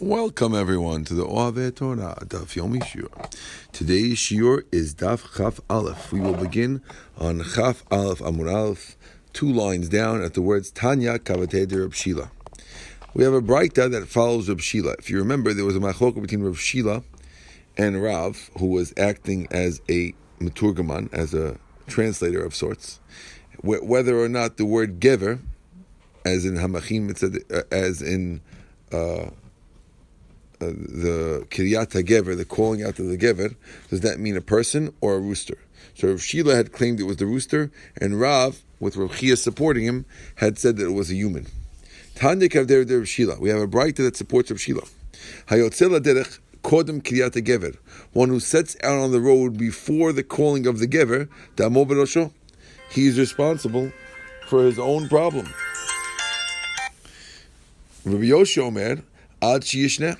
Welcome everyone to the Oave Torah Daf Yomi Shiur. Today's Shiur is Daf Chaf Aleph. We will begin on Chaf Aleph Amur Aleph, two lines down at the words Tanya Kavatei de Shila. We have a Braita that follows Reb Shila. If you remember, there was a machloka between Reb Shila and Rav, who was acting as a maturgaman, as a translator of sorts, whether or not the word gever, as in Hamachim, uh, as in uh, uh, the Kiryat HaGever, the calling out of the Gever, does that mean a person or a rooster? So Rav Shila had claimed it was the rooster, and Rav, with Rav Chia supporting him, had said that it was a human. Tandik Avder Rav Shila. We have a Braita that supports Rav Shila. Hayotzela derech kodem Kiryat HaGever. One who sets out on the road before the calling of the Gever, Damo Berosho, he is responsible for his own problem. Rabbi Yoshi Omer, Ad Shiyishneh,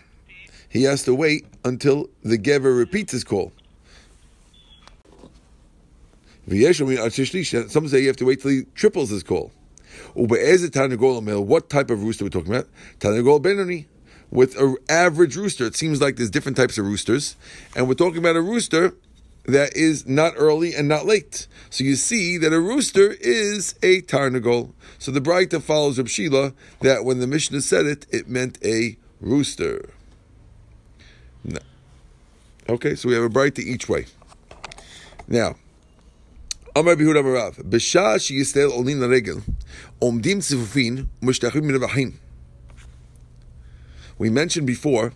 he has to wait until the Gever repeats his call. Some say you have to wait till he triples his call. What type of rooster are we talking about? Tanagol Benoni. With an average rooster, it seems like there's different types of roosters, and we're talking about a rooster that is not early and not late. So you see that a rooster is a tarnagol. So the Braita follows Reb Shila that when the Mishnah said it, it meant a rooster. No. Okay, so we have a bright to each way. Now, Bihud olin omdim mushtachim minavachim. We mentioned before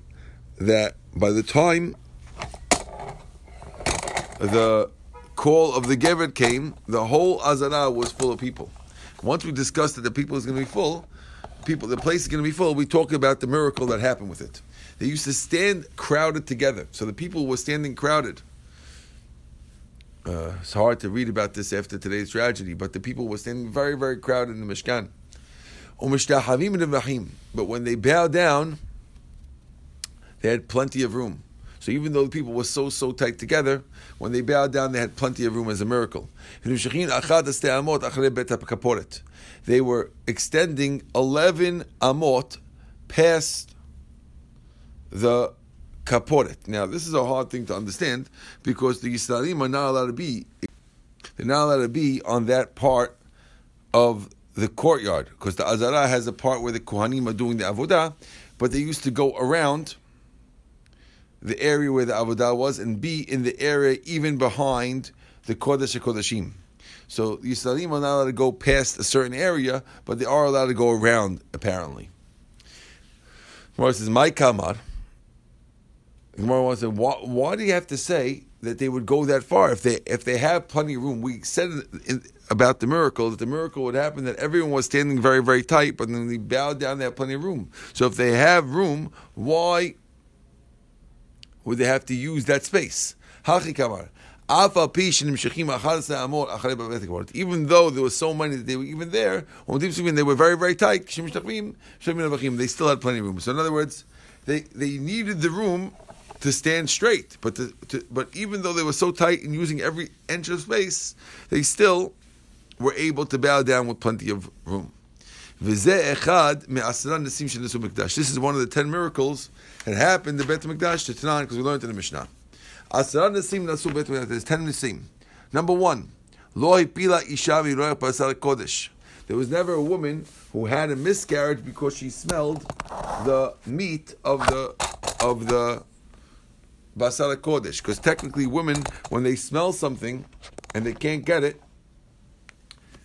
that by the time the call of the Gever came, the whole Azara was full of people. Once we discussed that the people is going to be full, people, the place is going to be full, we talk about the miracle that happened with it. They used to stand crowded together. So the people were standing crowded. Uh, it's hard to read about this after today's tragedy, but the people were standing very, very crowded in the Mishkan. But when they bowed down, they had plenty of room. So even though the people were so, so tight together, when they bowed down, they had plenty of room as a miracle. They were extending 11 amot past the kaporet. Now, this is a hard thing to understand because the Yisraelim are not allowed to be they're not allowed to be on that part of the courtyard because the Azara has a part where the Kohanim are doing the avodah, but they used to go around the area where the avodah was and be in the area even behind the Kodesh Kodeshim. So the Yisraelim are not allowed to go past a certain area, but they are allowed to go around apparently. Gemara says, "My kamar." Gemara wants to why, why do you have to say that they would go that far if they if they have plenty of room? We said in, about the miracle that the miracle would happen that everyone was standing very very tight, but then they bowed down. They have plenty of room. So if they have room, why would they have to use that space? Even though there was so many that they were even there, they were very, very tight. They still had plenty of room. So, in other words, they, they needed the room to stand straight. But to, to, but even though they were so tight and using every inch of space, they still were able to bow down with plenty of room. This is one of the ten miracles that happened in Bet Mikdash to Tanan because we learned in the Mishnah. There's ten nisim. Number one, There was never a woman who had a miscarriage because she smelled the meat of the of the basar kodesh, because technically women, when they smell something and they can't get it,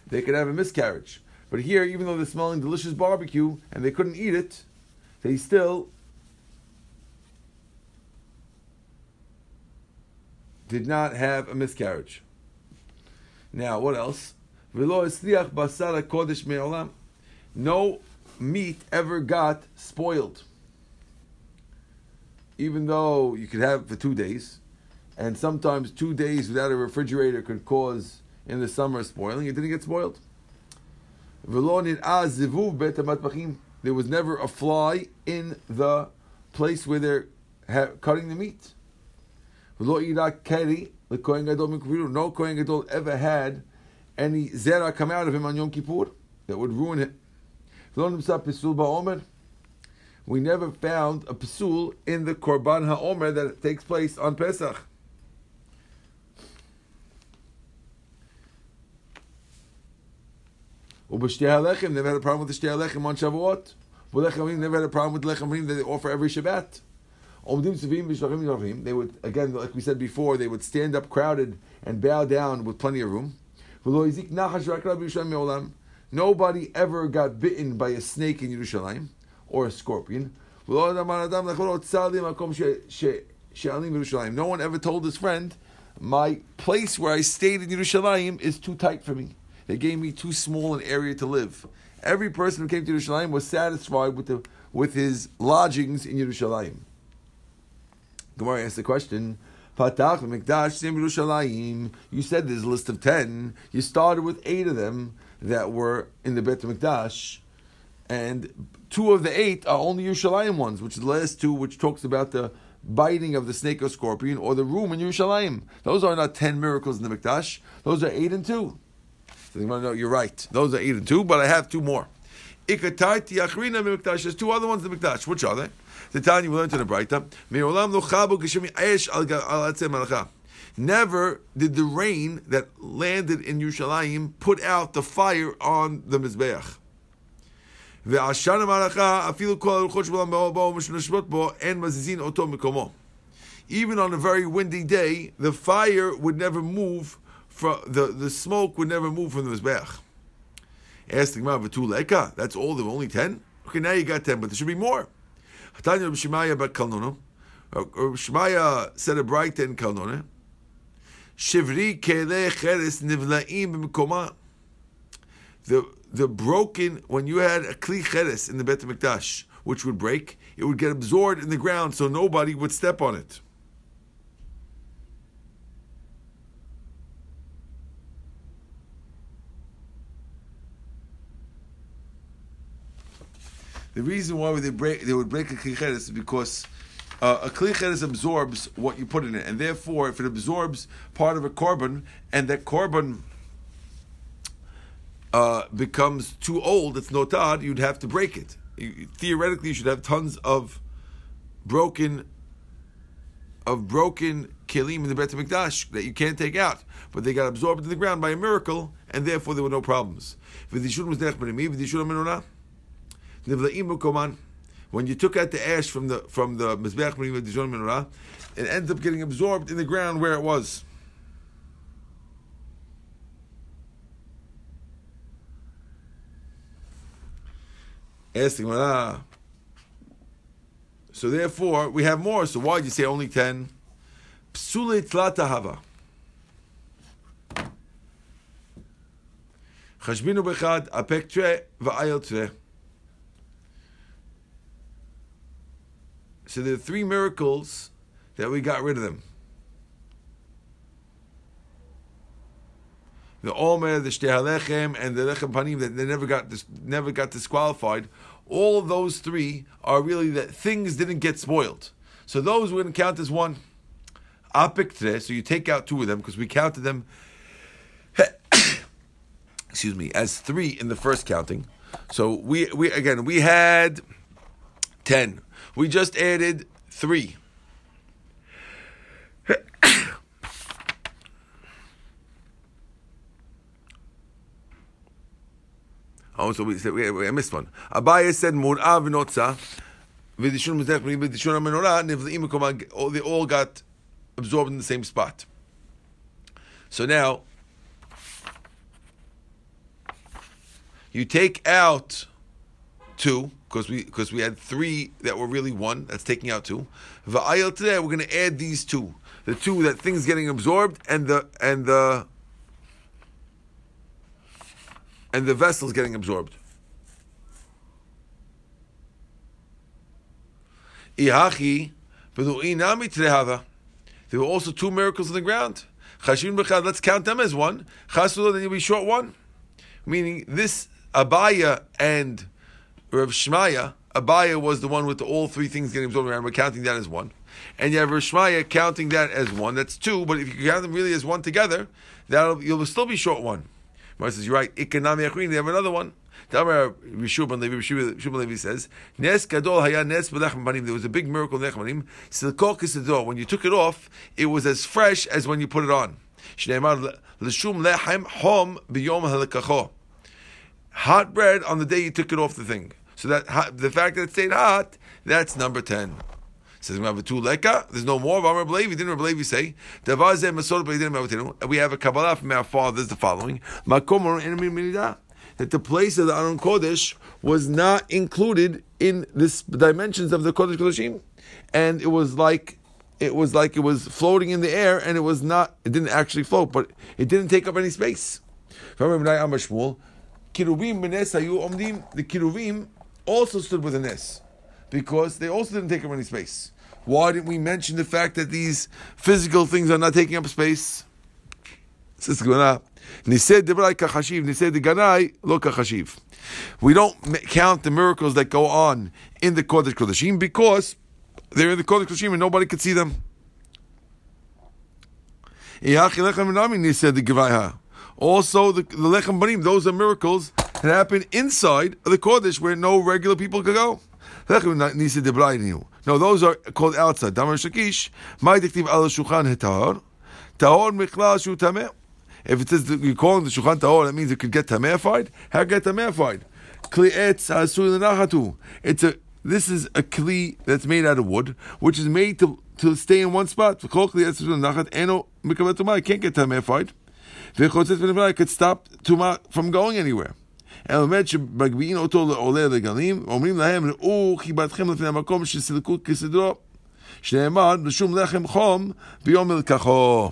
they could have a miscarriage. But here, even though they're smelling delicious barbecue and they couldn't eat it, they still did not have a miscarriage. Now, what else? No meat ever got spoiled even though you could have for two days, and sometimes two days without a refrigerator could cause in the summer spoiling, it didn't get spoiled. There was never a fly in the place where they're cutting the meat. No Kohen Gadol ever had any zera come out of him on Yom Kippur that would ruin it. We never found a psul in the Korban HaOmer that takes place on Pesach. Never had a problem with the Shtei HaLechem on Shavuot. Lechem never had a problem with Lechem that they offer every Shabbat. They would, again, like we said before, they would stand up crowded and bow down with plenty of room. Nobody ever got bitten by a snake in Yerushalayim or a scorpion. No one ever told his friend, my place where I stayed in Yerushalayim is too tight for me. They gave me too small an area to live. Every person who came to Yerushalayim was satisfied with, the, with his lodgings in Yerushalayim. Gemara asked the question, Patach Mikdash Yerushalayim. You said there's a list of ten. You started with eight of them that were in the Bet Mikdash, and two of the eight are only Yerushalayim ones, which is the last two, which talks about the biting of the snake or scorpion or the room in Yerushalayim. Those are not ten miracles in the Mikdash. Those are eight and two. So you want to know, you're right. Those are eight and two, but I have two more. There's two other ones in the Mikdash. Which are they? The Tanya we learned in the Braita. Never did the rain that landed in Yerushalayim put out the fire on the Mizbeach. Even on a very windy day, the fire would never move from the, the smoke would never move from the Mizbeach. Ask the Gemara, That's all, there were only ten? Okay, now you got ten, but there should be more. Hatanya Rabbi Shemaya about Kalnona. Uh, uh, Rabbi Shemaya said a bright in Kalnona. Shivri kele cheres nivlaim b'mekoma. The the broken when you had a kli cheres in the Bet Mikdash, which would break, it would get absorbed in the ground, so nobody would step on it. The reason why they break they would break a klicheres is because uh, a klicheres absorbs what you put in it, and therefore, if it absorbs part of a korban, and that korban uh, becomes too old, it's notad, you'd have to break it. You, theoretically, you should have tons of broken of broken kelim in the Bet Mikdash that you can't take out, but they got absorbed into the ground by a miracle, and therefore there were no problems. When you took out the ash from the from the mizbeach menorah, it ends up getting absorbed in the ground where it was. So therefore we have more. So why did you say only ten? Psule tlatahava. So there are three miracles that we got rid of them. The Omer, the Shtei HaLechem, and the Lechem Panim that they never got dis, never got disqualified. All of those three are really that things didn't get spoiled. So those we're going to count as one. Apiktre, so you take out two of them because we counted them. excuse me, as three in the first counting. So we we again we had ten. We just added three. Oh, so we said we, I missed one. Abaye said Mur'av Notza, Vidishun Mizech Vidishun Menorah, Nivlim They all got absorbed in the same spot. So now you take out two because we because we had three that were really one. That's taking out two. Va'ayel today we're going to add these two, the two that things getting absorbed and the and the and the vessels getting absorbed. Ihachi There were also two miracles on the ground. Let's count them as one. Chasulah, then you'll be short one. Meaning this Abaye and Rav Shmaya, Abaye was the one with the, all three things getting absorbed around. We're counting that as one. And you have Rav Shmaya counting that as one. That's two, but if you count them really as one together, that'll you'll still be short one. Mar says, you're right. Ikanami they have another one. Damar Rishub says. There was a big miracle in Kisador. When you took it off, it was as fresh as when you put it on. Hot bread on the day you took it off the thing. So that the fact that it stayed hot, that's number 10. Says we have a two leka. There's no more. Amar Belevi didn't Belevi say we have a Kabbalah from our fathers. The following that the place of the Aron Kodesh was not included in this dimensions of the Kodesh Kodeshim, and it was like it was like it was floating in the air, and it was not. It didn't actually float, but it didn't take up any space. The kiruvim also stood with a nes because they also didn't take up any space. Why didn't we mention the fact that these physical things are not taking up space? Lo kachashiv. We don't count the miracles that go on in the Kodesh Kodeshim because they're in the Kodesh Kodeshim and nobody could see them. Also, the, the Lechem Banim, those are miracles that happen inside of the Kodesh where no regular people could go. No, those are called outside. Damar Shakish, my diktiv al shulchan hetar, tahor mikla shu tameh. If it says you're calling the shulchan tahor, that means it could get tamefied. How get tamefied? It's a this is a kli that's made out of wood, which is made to to stay in one spot. Tumah. Can't get tamefied. V'nefrei could stop tuma from going anywhere. אלמד שמגביהין אותו לעולה לגלים, אומרים להם, ראו חיבתכם לפני המקום שסילקו כסדרו, שנאמר, לשום לחם חום ביום מלקחו.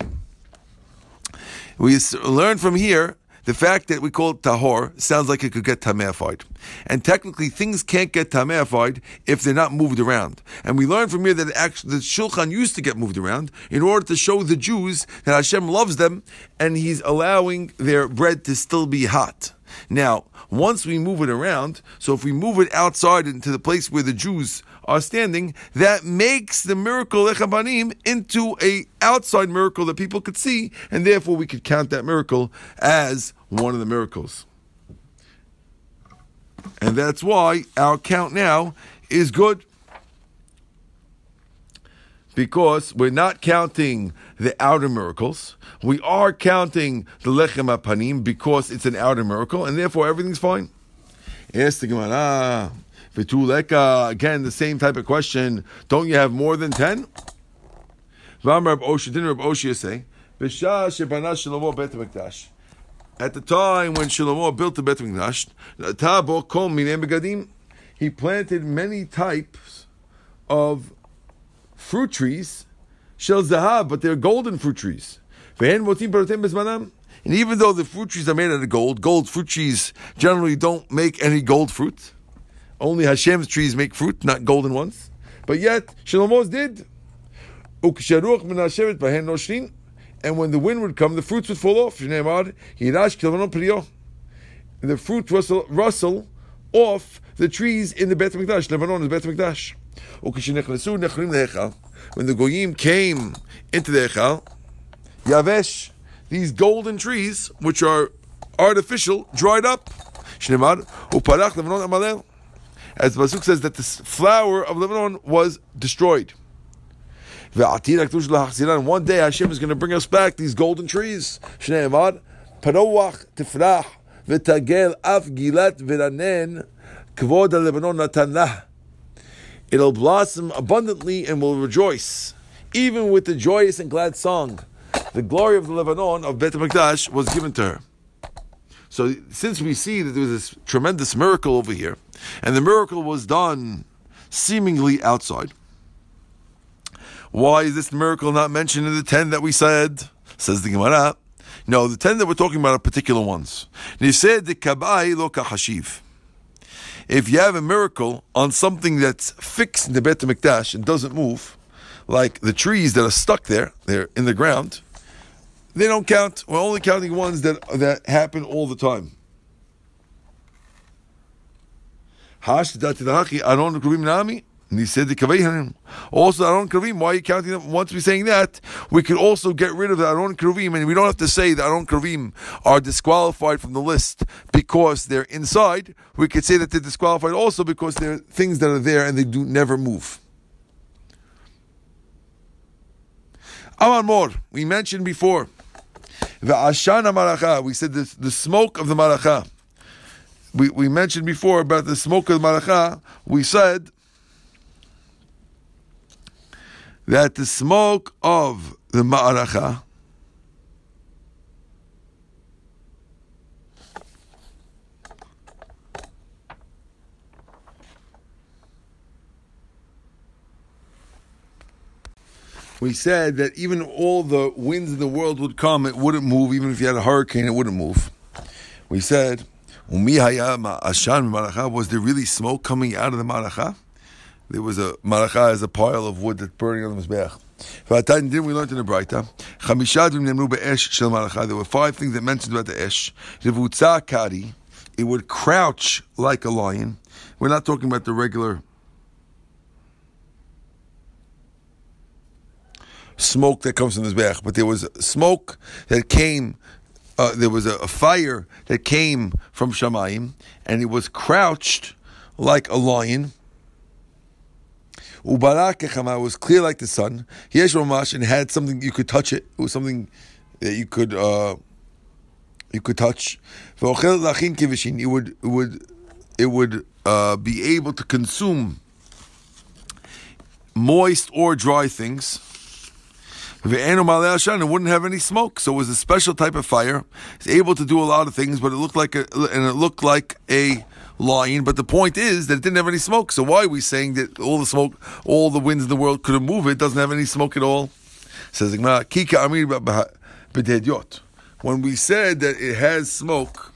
We learn from here the fact that we call it tahor sounds like it could get tamefied. And technically, things can't get tamefied if they're not moved around. And we learn from here that actually the shulchan used to get moved around in order to show the Jews that Hashem loves them and He's allowing their bread to still be hot. Now, once we move it around, so if we move it outside into the place where the Jews are standing, that makes the miracle Echabanim into a outside miracle that people could see, and therefore we could count that miracle as one of the miracles. And that's why our count now is good because we're not counting the outer miracles. We are counting the lechem apanim because it's an outer miracle, and therefore everything's fine. Yes, the Gemara, leka again the same type of question. Don't you have more than ten? Didn't Rab Oshia say, At the time when Shlomo built the Bet Mikdash, he planted many types of fruit trees, shel zahav, but they're golden fruit trees. And even though the fruit trees are made out of gold, gold fruit trees generally don't make any gold fruit. Only Hashem's trees make fruit, not golden ones. But yet, Shlomo's did. And when the wind would come, the fruits would fall off. The fruit rustle, rustle off the trees in the Bet HaMikdash. Lebanon is Bet HaMikdash. When the goyim came into the echal, yavesh, these golden trees, which are artificial, dried up. As Basuk says that the flower of Lebanon was destroyed. One day Hashem is going to bring us back these golden trees. Tifrah af gilat kvod Lebanon It'll blossom abundantly and will rejoice, even with the joyous and glad song. The glory of the Lebanon of Bet HaMikdash was given to her. So, since we see that there was this tremendous miracle over here, and the miracle was done seemingly outside, why is this miracle not mentioned in the ten that we said? Says the Gemara. No, the ten that we're talking about are particular ones. He said the kabai lo kahashiv if you have a miracle on something that's fixed in the Beit HaMikdash and doesn't move, like the trees that are stuck there, they're in the ground, they don't count. We're only counting ones that, that happen all the time. He said the Kavehim. Also, Aron Kravim, why are you counting them? Once we're saying that, we could also get rid of the Aron Kravim, and we don't have to say that Aron Kravim are disqualified from the list because they're inside. We could say that they're disqualified also because they're things that are there and they do never move. Aman Mor, we mentioned before. The Ashana Maracha, we said the, the smoke of the Maracha. We, we mentioned before about the smoke of the Maracha. We said that the smoke of the Ma'aracha we said that even all the winds in the world would come, it wouldn't move. Even if you had a hurricane, it wouldn't move. We said, was there really smoke coming out of the maracha? There was a maracha as a pile of wood that's burning on the mizbeach. Didn't we learn in the Braita? There were five things that mentioned about the esh. It would crouch like a lion. We're not talking about the regular smoke that comes from the Mizbeach, but there was smoke that came, uh, there was a, a, fire that came from Shamayim, and it was crouched like a lion. Was clear like the sun. Yesh Ramash and had something you could touch it. It was something that you could uh, you could touch. It would it would it would uh, be able to consume moist or dry things. It wouldn't have any smoke, so it was a special type of fire. It's able to do a lot of things, but it looked like a and it looked like a lion. But the point is that it didn't have any smoke. So why are we saying that all the smoke, all the winds in the world couldn't move it? it doesn't have any smoke at all. Says Kika When we said that it has smoke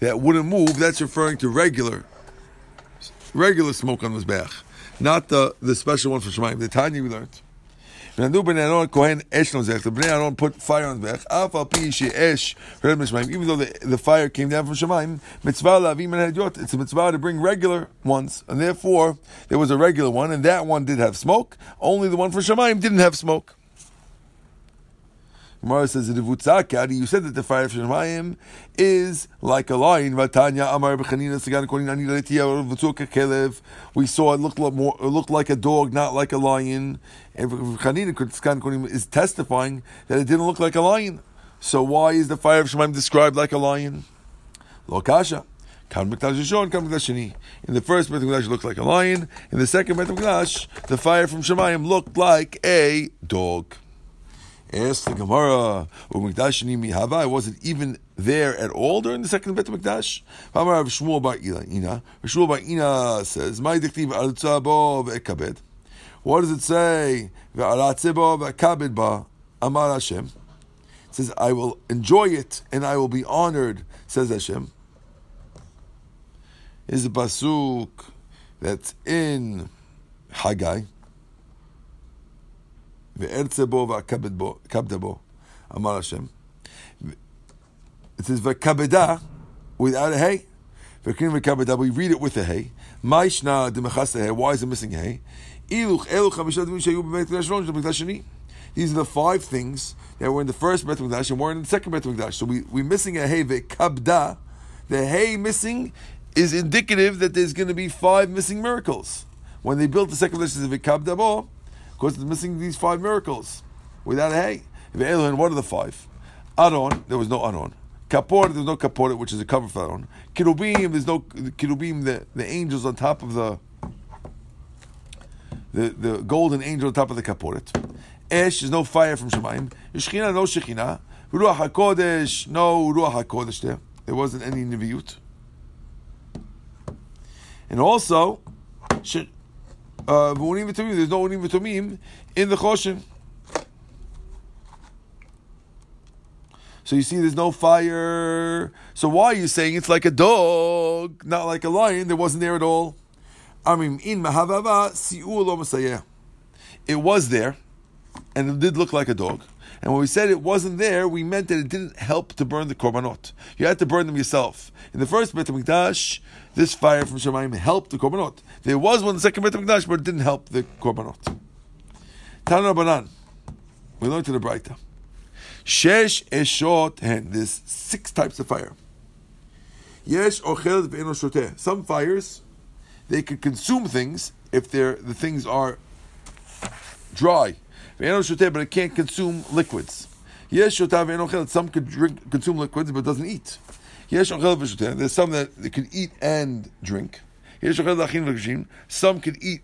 that wouldn't move, that's referring to regular, regular smoke on the back, not the the special one for Shemaim. The Tanya we learned. ונדעו בני אהרון כהן אש נוזלת, בני אהרון put fire on the אף על פי שאש ירד משמיים, even though the, the fire came down from שמיים, מצווה להביא מן ההדיוט, it's a mitzvah to bring regular ones, and therefore there was a regular one, and that one did have smoke, only the one for שמיים didn't have smoke. Gemara says you said that the fire of Shemayim is like a lion. Amar We saw it looked like more, it looked like a dog, not like a lion. And Chanina is testifying that it didn't look like a lion. So why is the fire of Shemayim described like a lion? Lokasha. In the first Beit HaMikdash looked like a lion. In the second Beit HaMikdash, the fire from Shemayim looked like a dog. Ask the Gemara, I wasn't even there at all during the second Bet Mikdash. Shmuel Bar Ina. Shmuel Bar Ina says, "My diktiv altzabo ve'ekabed." What does it say? Ve'alatzebo ve'ekabed ba Amar Hashem. It says, "I will enjoy it and I will be honored," says Hashem. Is a pasuk that's in Haggai. וארצה בו ואכבד בו, אמר השם. It says וכבדה without a hay. וכן וכבדה, we read it with a hay. מה ישנה דמחס a hay? Why is it missing a hay? אילוך אלו חמישה דברים שהיו בבית מקדש ראשון ובבית השני. These are the five things that were in the first Bet Mikdash and were in the second Bet Mikdash. So we, we're missing a hay, kabda. The hay missing is indicative that there's going to be five missing miracles. When they built the second Bet Mikdash, kabda bo, because it's missing these five miracles without a hay. Elohim, what are the five? Aron, there was no Aron. Kapor, there's no Kapor, which is a cover for Aron. Kirubim, there's no Kirubim, the, the angels on top of the the, the golden angel on top of the Kaporet. Esh, there's no fire from Shemaim. Shechina, no Shechina. Ruach HaKodesh, no Ruach HaKodesh there. There wasn't any Nevi'ut. And also, uh, there's no Urim V'Tumim in the Choshen. So you see, there's no fire. So why are you saying it's like a dog, not like a lion? There wasn't there at all. I mean, in Mahavava Si'ul It was there, and it did look like a dog. And when we said it wasn't there, we meant that it didn't help to burn the korbanot. You had to burn them yourself. In the first Beit HaMikdash, this fire from Shemayim helped the korbanot. There was one in the second Beit HaMikdash, but it didn't help the korbanot. Tana Banan. We learned to the Braita. Shesh eshot, and there's six types of fire. Yesh ochel ve'eno Some fires, they could consume things if they're, the things are dry. But it can't consume liquids. Yes. Some could drink, consume liquids, but doesn't eat. Ve'shoteh. There's some that they could eat and drink. Some can eat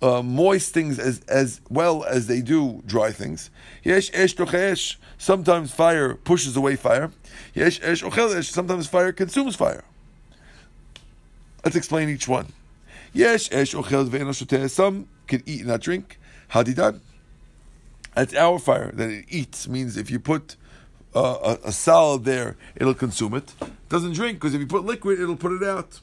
uh, moist things as as well as they do dry things. Yesh esh tochesh. Sometimes fire pushes away fire. Yesh esh ochelesh. Sometimes fire consumes fire. Let's explain each one. Yesh esh. Some can eat and not drink. Hadidan. That's our fire that it eats. Means if you put uh, a, a salad there, it'll consume it. Doesn't drink because if you put liquid, it'll put it out.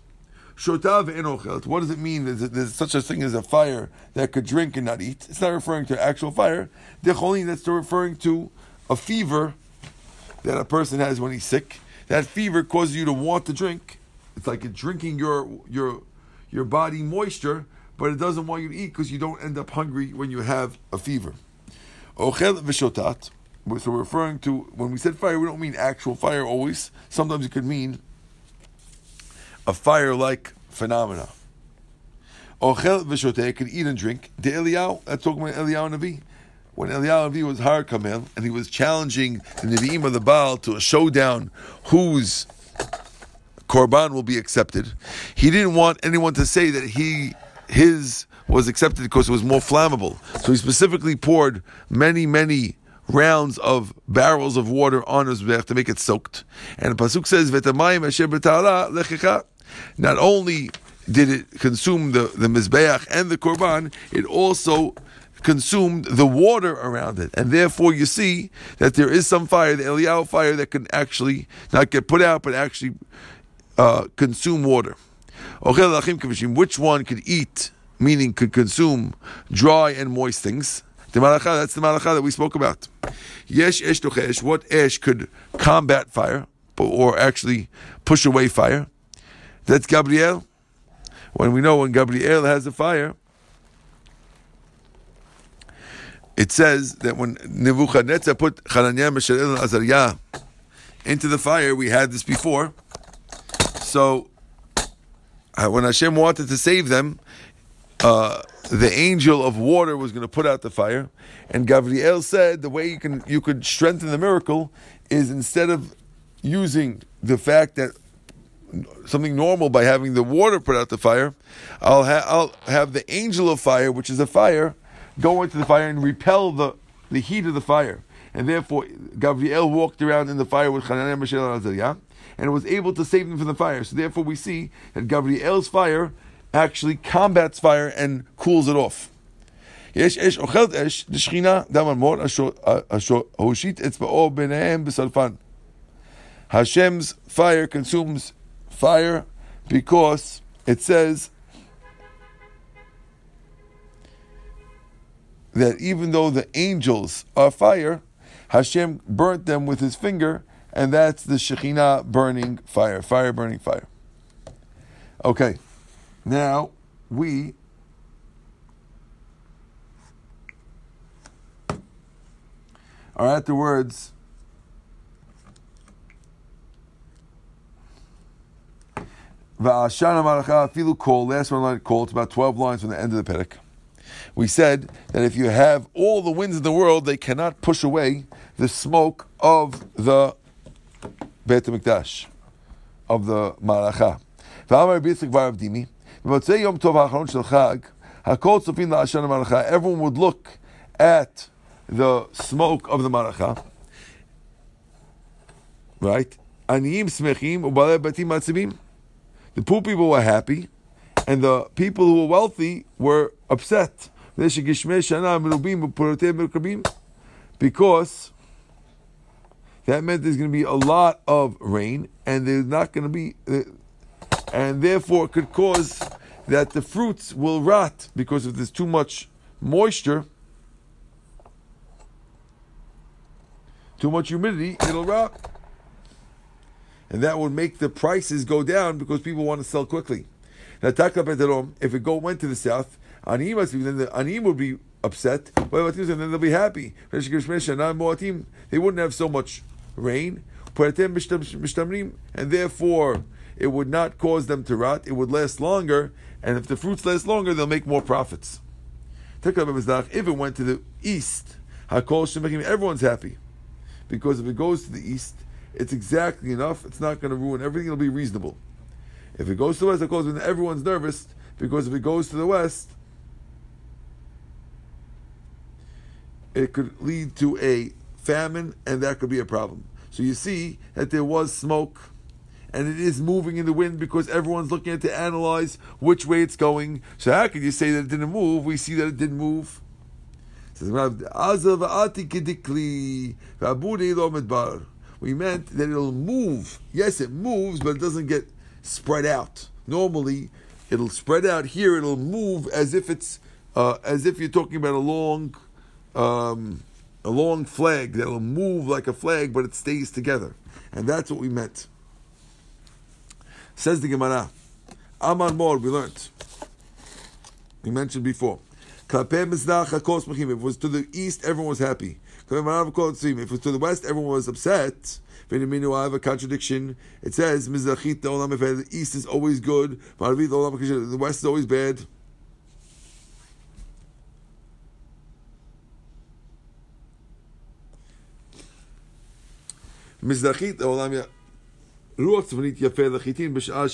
Shotav enochelt. What does it mean? There's, there's, such a thing as a fire that could drink and not eat. It's not referring to actual fire. Decholin, that's referring to a fever that a person has when he's sick. That fever causes you to want to drink. It's like drinking your your your body moisture, but it doesn't want you to eat because you don't end up hungry when you have a fever. Ochel v'shotat. So we're referring to when we said fire, we don't mean actual fire always. Sometimes it could mean a fire-like phenomena. Ochel v'shoteh could eat and drink. De Eliyahu, that's talking about Eliyahu Navi. When Eliyahu Navi was Har Carmel, and he was challenging the Nevi'im of the Baal to a showdown whose korban will be accepted, he didn't want anyone to say that he his was accepted because it was more flammable. So he specifically poured many, many rounds of barrels of water on his mizbeach to make it soaked. And the pasuk says, "V'tamayim asher lechicha." Not only did it consume the, the Mizbeach and the Korban, it also consumed the water around it. And therefore you see that there is some fire, the Eliyahu fire, that can actually not get put out, but actually uh, consume water. Which one could eat, meaning could consume dry and moist things? The malacha, that's the malacha that we spoke about. Yesh esh what esh could combat fire, or actually push away fire? That's Gabriel. When we know when Gabriel has a fire, it says that when Nebuchadnezzar put Hananiah, Mishael, and Azariah into the fire, we had this before. So uh, when Hashem wanted to save them, uh, the angel of water was going to put out the fire, and Gabriel said the way you can you could strengthen the miracle is instead of using the fact that something normal by having the water put out the fire, I'll, ha- I'll have the angel of fire, which is a fire, go into the fire and repel the, the heat of the fire. And therefore, Gabriel walked around in the fire with Hananiah, Mishael, and Azariah, and was able to save them from the fire. So therefore, we see that Gabriel's fire actually combats fire and cools it off. יש אש אוכלת אש, לשכינה דם המור, אשר הושיט אצבעו ביניהם בסלפן. Hashem's fire consumes fire because it says that even though the angels are fire, Hashem burnt them with his finger, and that's the Shekhinah burning fire, fire burning fire. Okay, now we are at the words filu. Last one line call. It's about twelve lines from the end of the perek. We said that if you have all the winds in the world, they cannot push away the smoke of the Beit Hamikdash, of the malacha. Everyone would look at the smoke of the malacha, right? Aniyim smechim ubalei batim matzibim. The poor people were happy, and the people who were wealthy were upset. Because that meant there's going to be a lot of rain, and there's not going to be, and therefore it could cause that the fruits will rot because if there's too much moisture. too much humidity, it'll rot. And that would make the prices go down because people want to sell quickly. Now, um, if it go went to the south, then the anim would be upset, and then they'll be happy. They wouldn't have so much rain, and therefore it would not cause them to rot. It would last longer, and if the fruits last longer, they'll make more profits. If it went to the east, everyone's happy. Because if it goes to the east, it's exactly enough. It's not going to ruin everything. It'll be reasonable. If it goes to the west, it goes when everyone's nervous. Because if it goes to the west, it could lead to a famine, and that could be a problem. So you see that there was smoke, and it is moving in the wind because everyone's looking at to analyze which way it's going. So how can you say that it didn't move? We see that it didn't move. We meant that it'll move. Yes, it moves, but it doesn't get spread out. Normally, it'll spread out here. It'll move as if it's uh, as if you're talking about a long um, a long flag that will move like a flag, but it stays together. And that's what we meant. Says the Gemara, Amar Mor, we learned. We mentioned before. If it was to the east, everyone was happy. If it was to the west, everyone was upset. I have a contradiction. It says, The east is always good, the west is always bad. Mizrachit olam רוח צפונית יפה לחיטין בשעה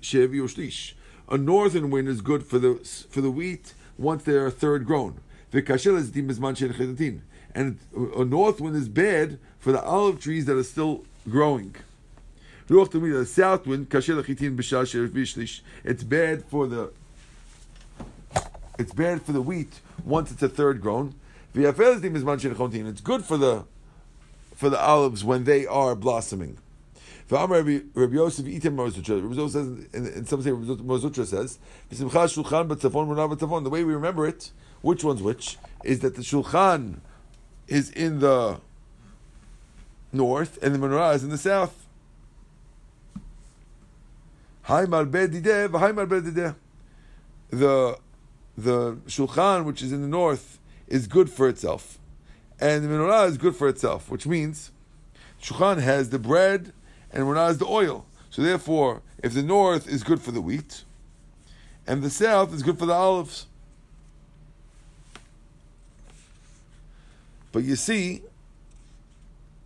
שהביאו שליש. A northern wind is good for the for the wheat once they are third grown. וקשה לזיתים בזמן שאין חיטין. And a north wind is bad for the olive trees that are still growing. רוח תמיד, a south wind, קשה לחיטין בשעה שהביאו שליש. It's bad for the it's bad for the wheat once it's a third grown. ויפה לזיתים בזמן שאין חיטין. It's good for the for the olives when they are blossoming. Rabbi Yosef Item Mar Zutra. Rabbi Yosef says, in some say Rabbi Mar Zutra says, The way we remember it, which one's which, is that the Shulchan is in the north and the menorah is in the south. The the Shulchan, which is in the north, is good for itself and the menorah is good for itself, which means shulchan has the bread and menorah has the oil. So therefore, if the north is good for the wheat, and the south is good for the olives. But you see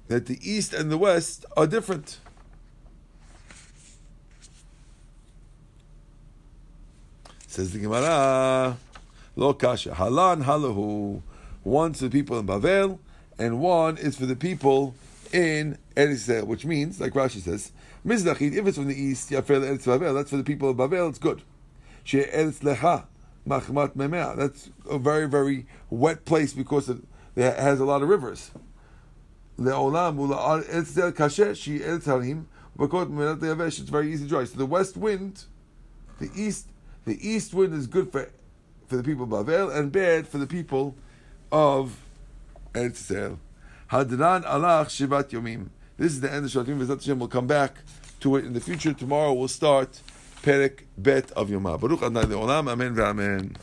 that the east and the west are different. Says the Gemara, Lo kasha halan halahu. One's for the people in Bavel, and one is for the people in Eretz which means, like Rashi says, Mizrachit, if it's from the east, Yafer Eretz Bavel, that's for the people of Bavel, it's good. She Eretz Lecha, Machmat Memea, that's a very, very wet place because it, has a lot of rivers. Le'olam, Eretz Kasher, she Eretz Harim, it's very easy to dry. So the west wind, the east, the east wind is good for for the people of Bavel and bad for the people of Eretz Yisrael. Hadran alach shivat yomim. This is the end of Shatim. V'zat Hashem will come back to it in the future. Tomorrow we'll start Perek Bet of Yoma. Baruch Adonai Le'olam. Amen v'amen.